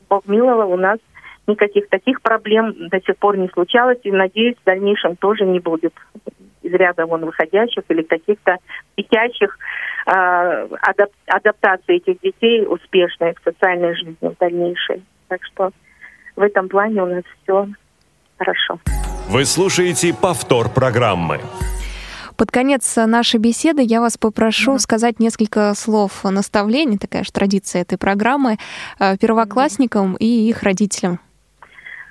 Бог миловал у нас никаких таких проблем до сих пор не случалось, и, надеюсь, в дальнейшем тоже не будет из ряда вон выходящих или каких-то пятящих э, адап- адаптации этих детей успешной в социальной жизни в дальнейшей. Так что в этом плане у нас все хорошо. Вы слушаете повтор программы. Под конец нашей беседы я вас попрошу mm-hmm. сказать несколько слов наставлений, такая же традиция этой программы, э, первоклассникам mm-hmm. и их родителям.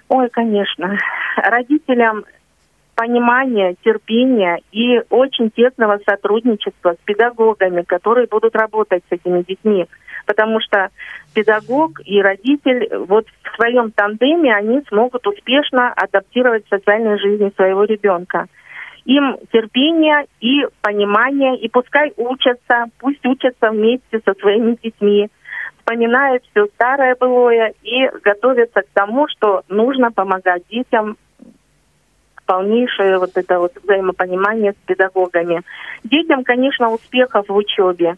Ой, конечно. Родителям понимания, терпения и очень тесного сотрудничества с педагогами, которые будут работать с этими детьми. Потому что педагог и родитель вот в своем тандеме они смогут успешно адаптировать социальной жизни своего ребенка им терпение и понимание, и пускай учатся, пусть учатся вместе со своими детьми, вспоминают все старое былое и готовятся к тому, что нужно помогать детям полнейшее вот это вот взаимопонимание с педагогами. Детям, конечно, успехов в учебе.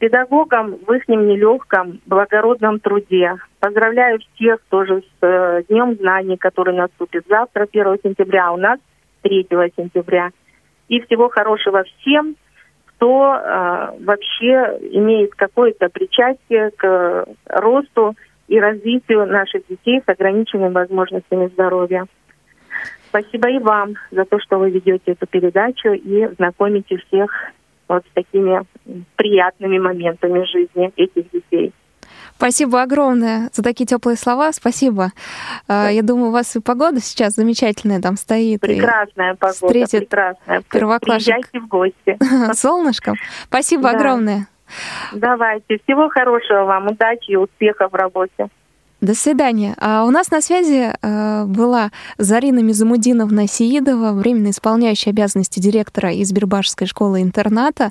Педагогам в их нелегком, благородном труде. Поздравляю всех тоже с э, Днем знаний, который наступит завтра, 1 сентября. У нас 3 сентября. И всего хорошего всем, кто э, вообще имеет какое-то причастие к росту и развитию наших детей с ограниченными возможностями здоровья. Спасибо и вам за то, что вы ведете эту передачу и знакомите всех вот с такими приятными моментами жизни этих детей. Спасибо огромное за такие теплые слова. Спасибо. Да. Я думаю, у вас и погода сейчас замечательная там стоит. Прекрасная погода, встретит прекрасная. Первоклассник. Приезжайте в гости. Солнышком. Спасибо да. огромное. Давайте. Всего хорошего вам. Удачи и успехов в работе. До свидания. А у нас на связи э, была Зарина Мизамудиновна Сиидова, временно исполняющая обязанности директора из Бирбашской школы-интерната.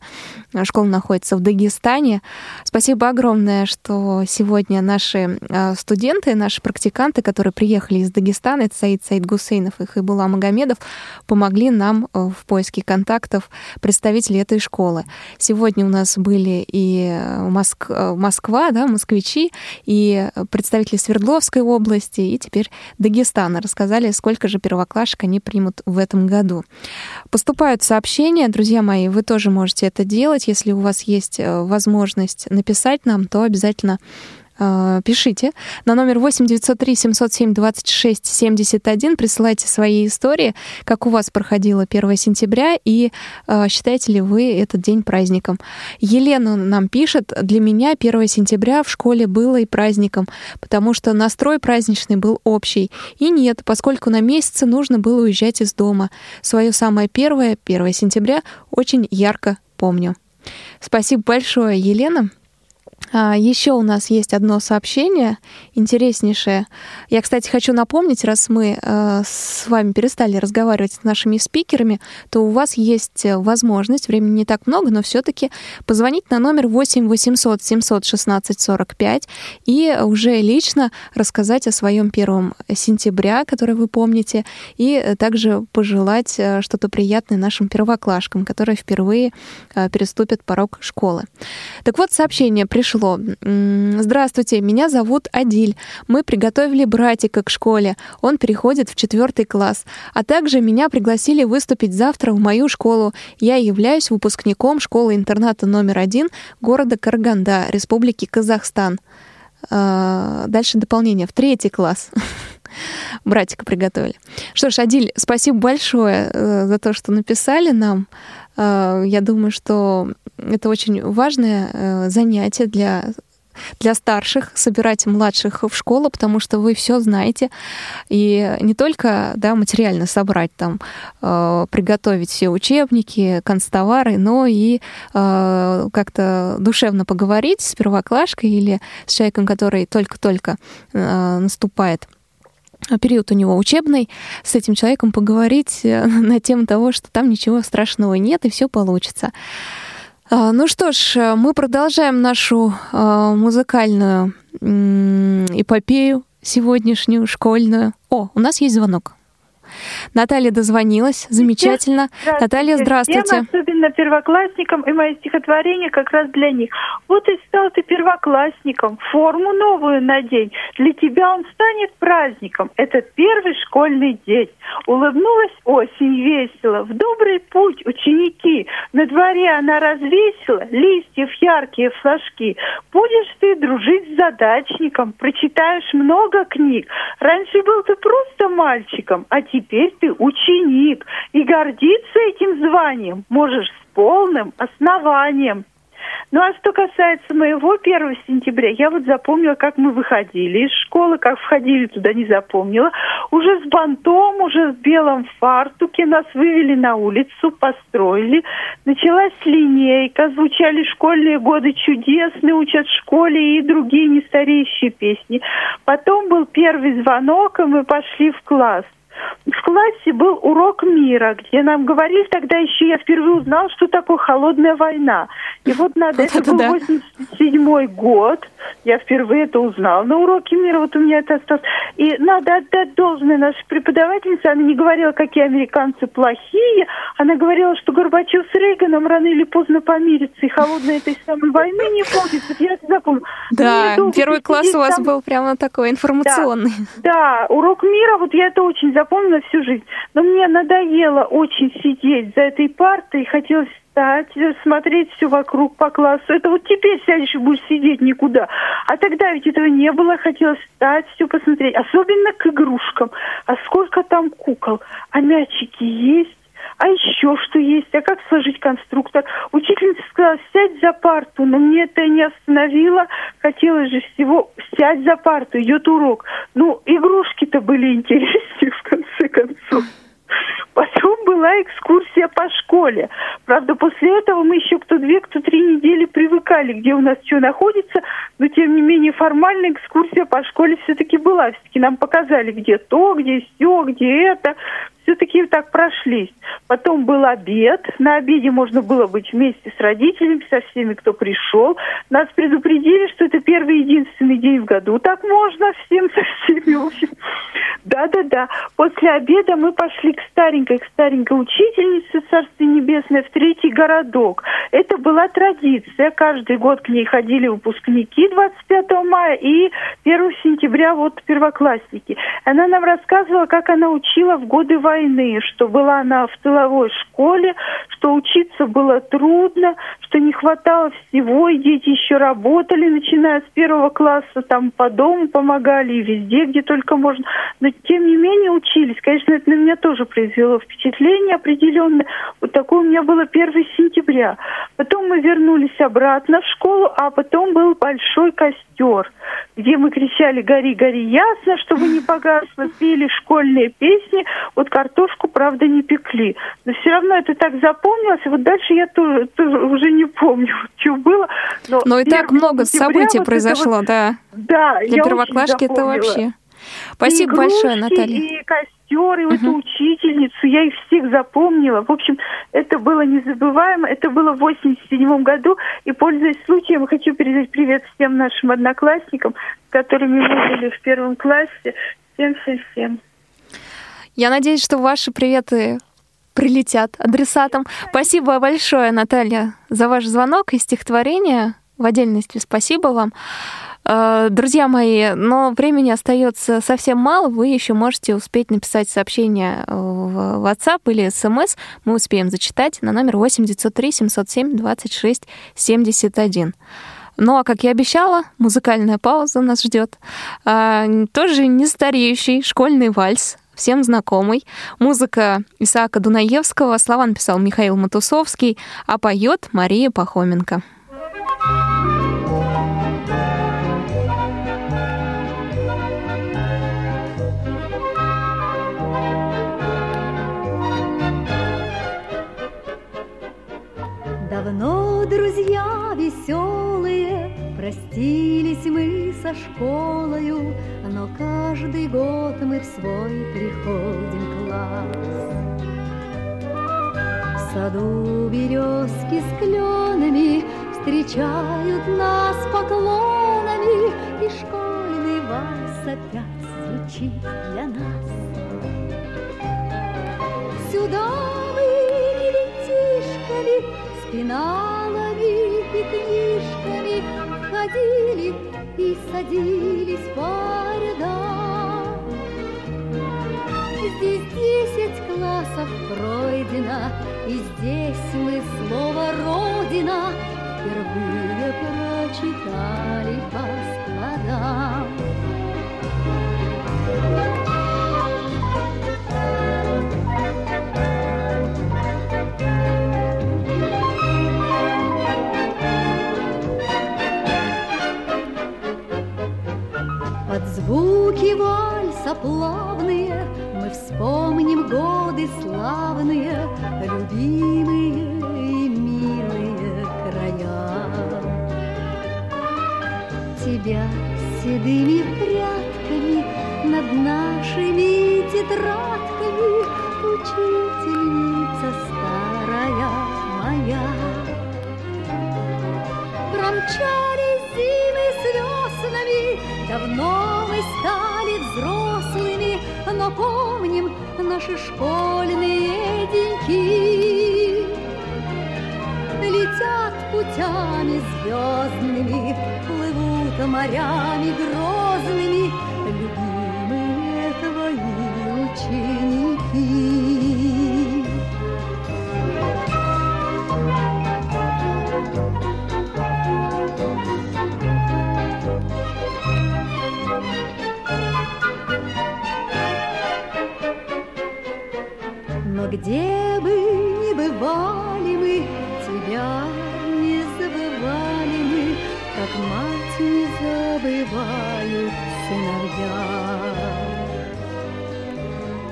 Школа находится в Дагестане. Спасибо огромное, что сегодня наши э, студенты, наши практиканты, которые приехали из Дагестана, это Саид Саид Гусейнов и Хайбула Магомедов, помогли нам э, в поиске контактов представителей этой школы. Сегодня у нас были и Моск... Москва, да, москвичи, и представители Свердловской области и теперь Дагестана. Рассказали, сколько же первоклашек они примут в этом году. Поступают сообщения, друзья мои, вы тоже можете это делать. Если у вас есть э, возможность написать нам, то обязательно пишите на номер 8 903 707 26 71, присылайте свои истории, как у вас проходило 1 сентября, и э, считаете ли вы этот день праздником. Елена нам пишет, для меня 1 сентября в школе было и праздником, потому что настрой праздничный был общий. И нет, поскольку на месяце нужно было уезжать из дома. Свое самое первое, 1 сентября, очень ярко помню. Спасибо большое, Елена. А, Еще у нас есть одно сообщение интереснейшее. Я, кстати, хочу напомнить, раз мы э, с вами перестали разговаривать с нашими спикерами, то у вас есть возможность, времени не так много, но все-таки позвонить на номер 8 800 716 45 и уже лично рассказать о своем первом сентября, который вы помните, и также пожелать э, что-то приятное нашим первоклашкам, которые впервые э, переступят порог школы. Так вот, сообщение пришло пришло. Здравствуйте, меня зовут Адиль. Мы приготовили братика к школе. Он переходит в четвертый класс. А также меня пригласили выступить завтра в мою школу. Я являюсь выпускником школы-интерната номер один города Карганда, Республики Казахстан. А, дальше дополнение. В третий класс. Братика приготовили. Что ж, Адиль, спасибо большое э, за то, что написали нам. Э, я думаю, что это очень важное э, занятие для для старших собирать младших в школу, потому что вы все знаете. И не только да, материально собрать там, э, приготовить все учебники, констовары, но и э, как-то душевно поговорить с первоклашкой или с человеком, который только-только э, наступает период у него учебный, с этим человеком поговорить э, на тему того, что там ничего страшного нет и все получится. А, ну что ж, э, мы продолжаем нашу э, музыкальную эпопею сегодняшнюю, школьную. О, у нас есть звонок. Наталья дозвонилась. Замечательно. Наталья, здравствуйте. Всем, особенно первоклассникам, и мои стихотворения как раз для них. Вот и стал ты первоклассником, форму новую надень. Для тебя он станет праздником. Это первый школьный день. Улыбнулась осень весело. В добрый путь, ученики. На дворе она развесила листьев яркие флажки. Будешь ты дружить с задачником, прочитаешь много книг. Раньше был ты просто мальчиком, а теперь ты ученик. И гордиться этим званием можешь с полным основанием. Ну а что касается моего 1 сентября, я вот запомнила, как мы выходили из школы, как входили туда, не запомнила. Уже с бантом, уже в белом фартуке нас вывели на улицу, построили. Началась линейка, звучали школьные годы чудесные, учат в школе и другие нестареющие песни. Потом был первый звонок, и мы пошли в класс в классе был урок мира, где нам говорили тогда еще, я впервые узнала, что такое холодная война. И вот надо, это был 87 год, я впервые это узнала на уроке мира, вот у меня это осталось. И надо отдать должное нашей преподавательнице, она не говорила, какие американцы плохие, она говорила, что Горбачев с Рейганом рано или поздно помирятся, и холодной этой самой войны не будет. Вот я это запомнила. Да, первый класс у вас там... был прямо такой информационный. Да, да, урок мира, вот я это очень запомнила всю жизнь. Но мне надоело очень сидеть за этой партой, хотелось встать, смотреть все вокруг по классу. Это вот теперь сядешь и будешь сидеть никуда. А тогда ведь этого не было, хотелось встать, все посмотреть. Особенно к игрушкам. А сколько там кукол? А мячики есть? А еще что есть, а как сложить конструктор. Учительница сказала, сядь за парту, но мне это не остановило. Хотелось же всего сядь за парту, идет урок. Ну, игрушки-то были интереснее, в конце концов. Потом была экскурсия по школе. Правда, после этого мы еще кто две, кто три недели привыкали, где у нас что находится, но тем не менее формальная экскурсия по школе все-таки была. Все-таки нам показали, где то, где все, где это все-таки так прошлись. Потом был обед. На обеде можно было быть вместе с родителями, со всеми, кто пришел. Нас предупредили, что это первый единственный день в году. Так можно всем со всеми. В общем, да-да-да. После обеда мы пошли к старенькой, к старенькой учительнице Царствия Небесное в третий городок. Это была традиция. Каждый год к ней ходили выпускники 25 мая и 1 сентября вот первоклассники. Она нам рассказывала, как она учила в годы войны, что была она в тыловой школе, что учиться было трудно, что не хватало всего, и дети еще работали, начиная с первого класса, там по дому помогали и везде, где только можно. Но тем не менее учились. Конечно, это на меня тоже произвело впечатление определенное. Вот такое у меня было 1 сентября. Потом мы вернулись обратно в школу, а потом был большой костер, где мы кричали «Гори, гори ясно», чтобы не погасло, пели школьные песни. Вот картошку, правда, не пекли. Но все равно это так запомнилось. И вот дальше я тоже, тоже уже не помню, что было. Но, Но и так много событий вот произошло, вот, да. Да, Для первоклашки это вообще. Спасибо и большое, Наталья. И костер, и угу. эту учительницу, я их всех запомнила. В общем, это было незабываемо. Это было в 87 году. И, пользуясь случаем, хочу передать привет всем нашим одноклассникам, с которыми мы были в первом классе. Всем-всем-всем. Я надеюсь, что ваши приветы прилетят адресатам. Спасибо большое, Наталья, за ваш звонок и стихотворение. В отдельности спасибо вам. Э, друзья мои, но времени остается совсем мало. Вы еще можете успеть написать сообщение в WhatsApp или SMS. Мы успеем зачитать на номер 8 903 707 26 71. Ну а как я обещала, музыкальная пауза нас ждет. А, тоже не стареющий школьный вальс всем знакомый. Музыка Исаака Дунаевского, слова написал Михаил Матусовский, а поет Мария Пахоменко. Простились мы со школою, но каждый год мы в свой приходим класс. В саду березки с кленами встречают нас поклонами, и школьный вальс опять звучит для нас. Сюда мы ребятишками, спиналами и книгами, ходили и садились по рядам. Здесь десять классов пройдено, и здесь мы слово «Родина» впервые прочитали по складам. Звуки вальса плавные Мы вспомним годы славные, Любимые и милые края. Тебя седыми прядками Над нашими тетрадками Учительница старая моя. Стали взрослыми, Но помним наши школьные деньки. Летят путями звездными, Плывут морями грозными, где бы ни бывали мы, тебя не забывали мы, как мать не забывают сыновья.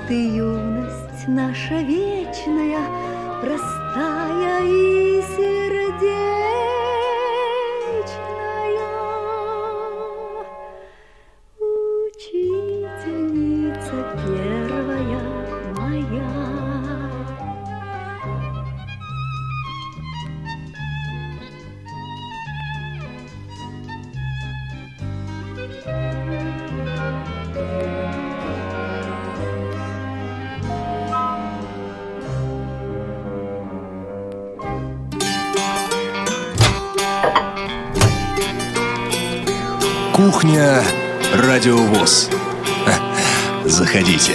Ты юность наша вечная, простая Кухня Радиовоз. Заходите.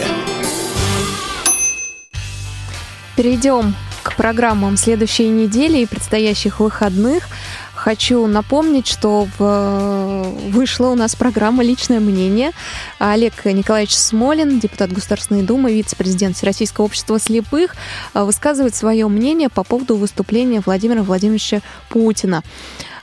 Перейдем к программам следующей недели и предстоящих выходных. Хочу напомнить, что в... вышла у нас программа «Личное мнение». Олег Николаевич Смолин, депутат Государственной Думы, вице-президент Всероссийского общества слепых, высказывает свое мнение по поводу выступления Владимира Владимировича Путина.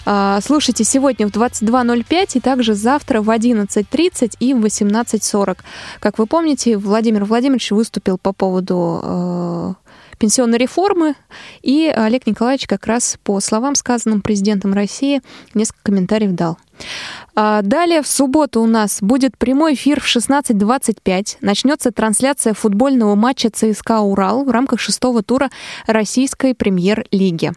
А, Слушайте сегодня в 22.05 и также завтра в 11.30 и в 18.40. Как вы помните, Владимир Владимирович выступил по поводу э, пенсионной реформы, и Олег Николаевич как раз по словам, сказанным президентом России, несколько комментариев дал. А Далее в субботу у нас будет прямой эфир в 16.25. Начнется трансляция футбольного матча ЦСКА «Урал» в рамках шестого тура российской премьер-лиги.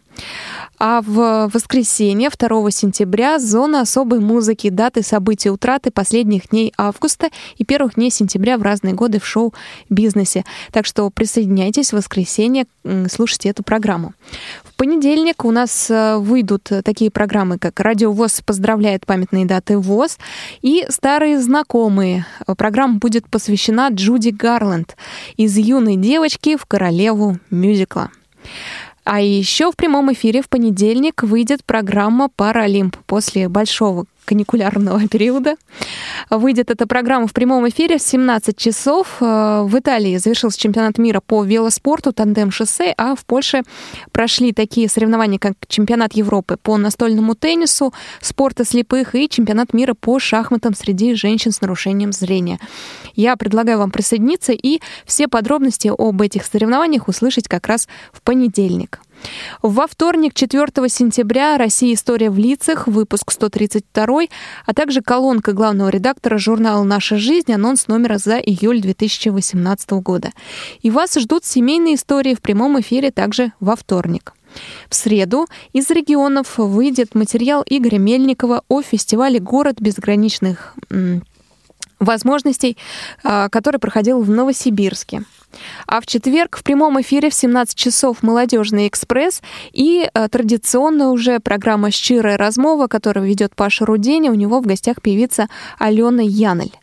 А в воскресенье, 2 сентября, зона особой музыки, даты событий утраты последних дней августа и первых дней сентября в разные годы в шоу-бизнесе. Так что присоединяйтесь в воскресенье, слушайте эту программу. В понедельник у нас э, выйдут такие программы, как «Радио ВОЗ поздравляет памятные даты ВОЗ» и «Старые знакомые». Программа будет посвящена Джуди Гарленд из юной девочки в королеву мюзикла. А еще в прямом эфире в понедельник выйдет программа «Паралимп» после большого каникулярного периода. Выйдет эта программа в прямом эфире в 17 часов. Э, В Италии завершился чемпионат мира по велоспорту тандем-шоссе, а в Польше прошли такие соревнования, как чемпионат Европы по настольному теннису, спорта слепых и чемпионат мира по шахматам среди женщин с нарушением зрения. Я предлагаю вам присоединиться и все подробности об этих соревнованиях услышать как раз в понедельник. Во вторник, 4 сентября, «Россия. История в лицах», выпуск 132, а также колонка главного редактора журнала «Наша жизнь», анонс номера за июль 2018 года. И вас ждут семейные истории в прямом эфире также во вторник. В среду из регионов выйдет материал Игоря Мельникова о фестивале «Город безграничных возможностей», а, который проходил в Новосибирске. А в четверг в прямом эфире в 17 часов «Молодежный экспресс» и э, традиционно уже программа «Щирая размова», которую ведет Паша Руденя. У него в гостях певица Алена Янель.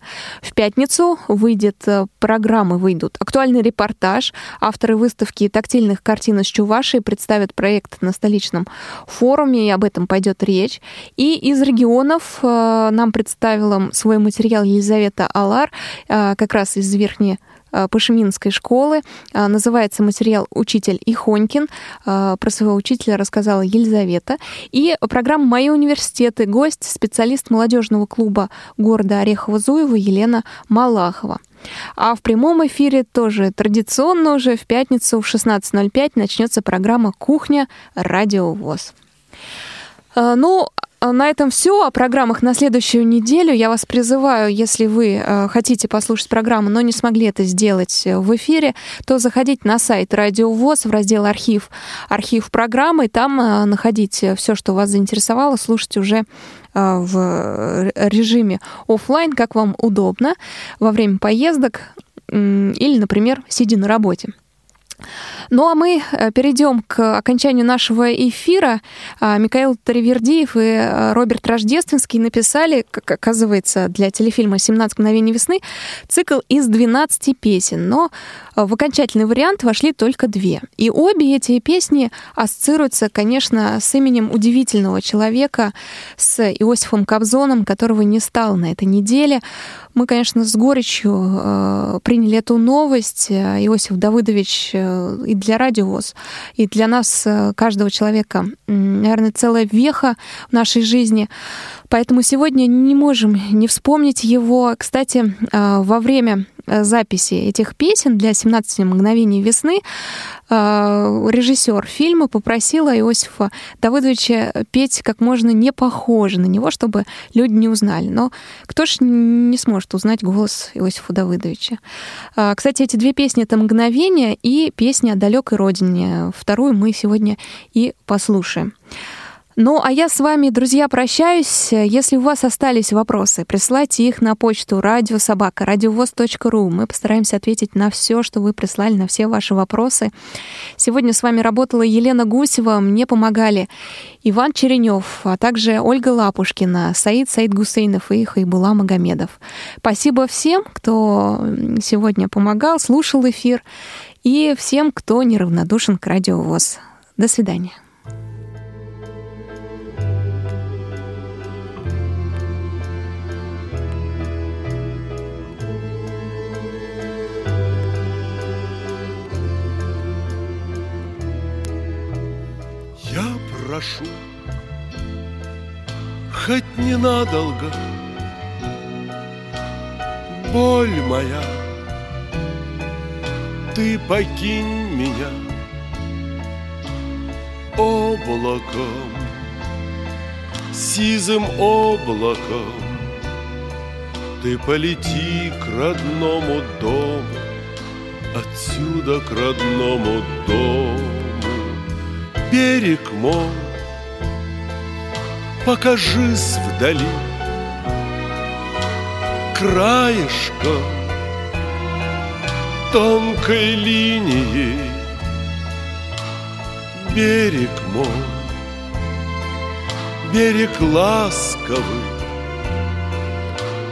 В пятницу выйдет э, программы, выйдут актуальный репортаж. Авторы выставки тактильных картин из Чувашии представят проект на столичном форуме, и об этом пойдет речь. И из регионов э, нам представила свой материал Елизавета Алар, э, как раз из Верхней Пашеминской школы. Э, Называется материал «Учитель Ихонькин». Э, Про своего учителя рассказала Елизавета. И программа «Мои университеты». Гость, специалист молодежного клуба города Орехово-Зуева Елена Малахова. А в прямом эфире тоже традиционно уже в пятницу в 16.05 начнется программа «Кухня. Радио ВОС». Э, Ну, на этом все. О программах на следующую неделю. Я вас призываю, если вы э, хотите послушать программу, но не смогли это сделать э, в эфире, то заходите на сайт Радио ВОС в раздел «Архив», «Архив программы», и там э, находите все, что вас заинтересовало, слушать уже в режиме оффлайн, как вам удобно, во время поездок или, например, сидя на работе. Ну а мы э, перейдем к окончанию нашего эфира. А, Михаил Таривердиев и э, Роберт Рождественский написали, как оказывается, для телефильма «17 мгновений весны» цикл из 12 песен, но в окончательный вариант вошли только две. И обе эти песни ассоциируются, конечно, с именем удивительного человека, с Иосифом Кобзоном, которого не стало на этой неделе. Мы, конечно, с горечью э, приняли эту новость. Иосиф Давыдович э, и для радиовоз, и для нас, э, каждого человека, наверное, целая веха в нашей жизни. Поэтому сегодня не можем не вспомнить его. Кстати, э, во время э, записи этих песен для 17 мгновений весны э, режиссер фильма попросила Иосифа Давыдовича петь как можно не похоже на него, чтобы люди не узнали. Но кто ж не сможет узнать голос Иосифа Давыдовича? А, Кстати, эти две песни — это «Мгновение» и песня о далекой родине. Вторую мы сегодня и послушаем. Ну, а я с вами, друзья, прощаюсь. Если у вас остались вопросы, присылайте их на почту радиособака радиовоз.ру. Мы постараемся ответить на все, что вы прислали, на все ваши вопросы. Сегодня с вами работала Елена Гусева, мне помогали Иван Черенев, а также Ольга Лапушкина, Саид Саид Гусейнов и Хайбула Магомедов. Спасибо всем, кто сегодня помогал, слушал эфир, и всем, кто неравнодушен к радиовоз. До свидания. Прошу, хоть ненадолго, Боль моя, ты покинь меня. Облаком, Сизым облаком. Ты полети к родному дому, Отсюда к родному дому. Берег мой, покажись вдали краешком тонкой линией берег мой, берег ласковый.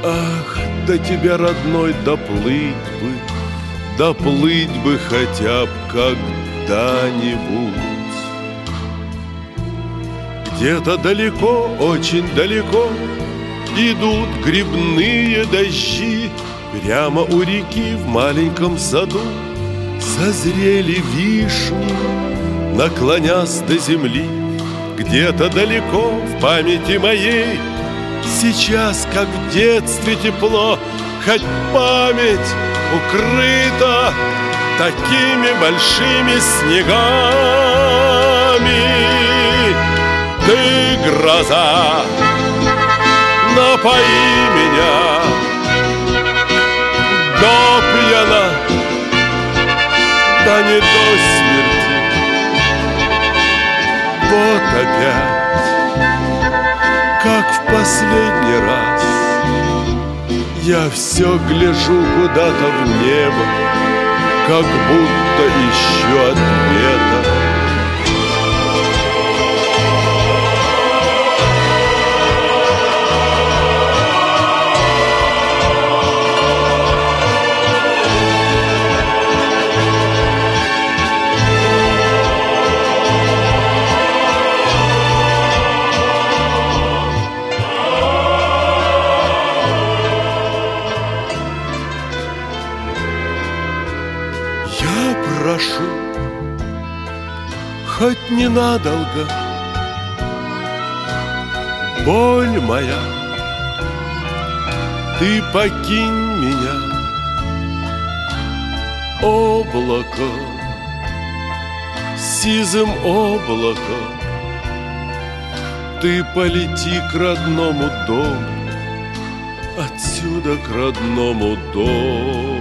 Ах, до тебя, родной, доплыть бы, доплыть бы хотя бы когда-нибудь. Где-то далеко, очень далеко Идут грибные дожди. Прямо у реки в маленьком саду Созрели вишни, наклонясь до земли. Где-то далеко в памяти моей Сейчас, как в детстве тепло. Хоть память укрыта Такими большими снегами ты гроза, напои меня до пьяна, да не до смерти. Вот опять, как в последний раз, я все гляжу куда-то в небо, как будто ищу ответа. Хоть ненадолго, Боль моя, ты покинь меня, Облако, сизым облако, Ты полети к родному дому, Отсюда к родному дому.